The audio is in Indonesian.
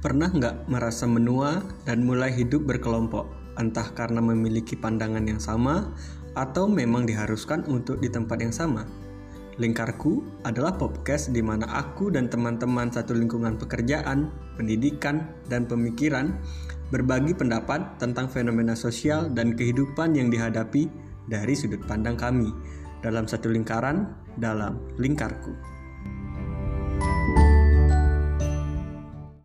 Pernah nggak merasa menua dan mulai hidup berkelompok, entah karena memiliki pandangan yang sama atau memang diharuskan untuk di tempat yang sama? Lingkarku adalah podcast di mana aku dan teman-teman satu lingkungan pekerjaan, pendidikan, dan pemikiran berbagi pendapat tentang fenomena sosial dan kehidupan yang dihadapi dari sudut pandang kami dalam satu lingkaran dalam lingkarku.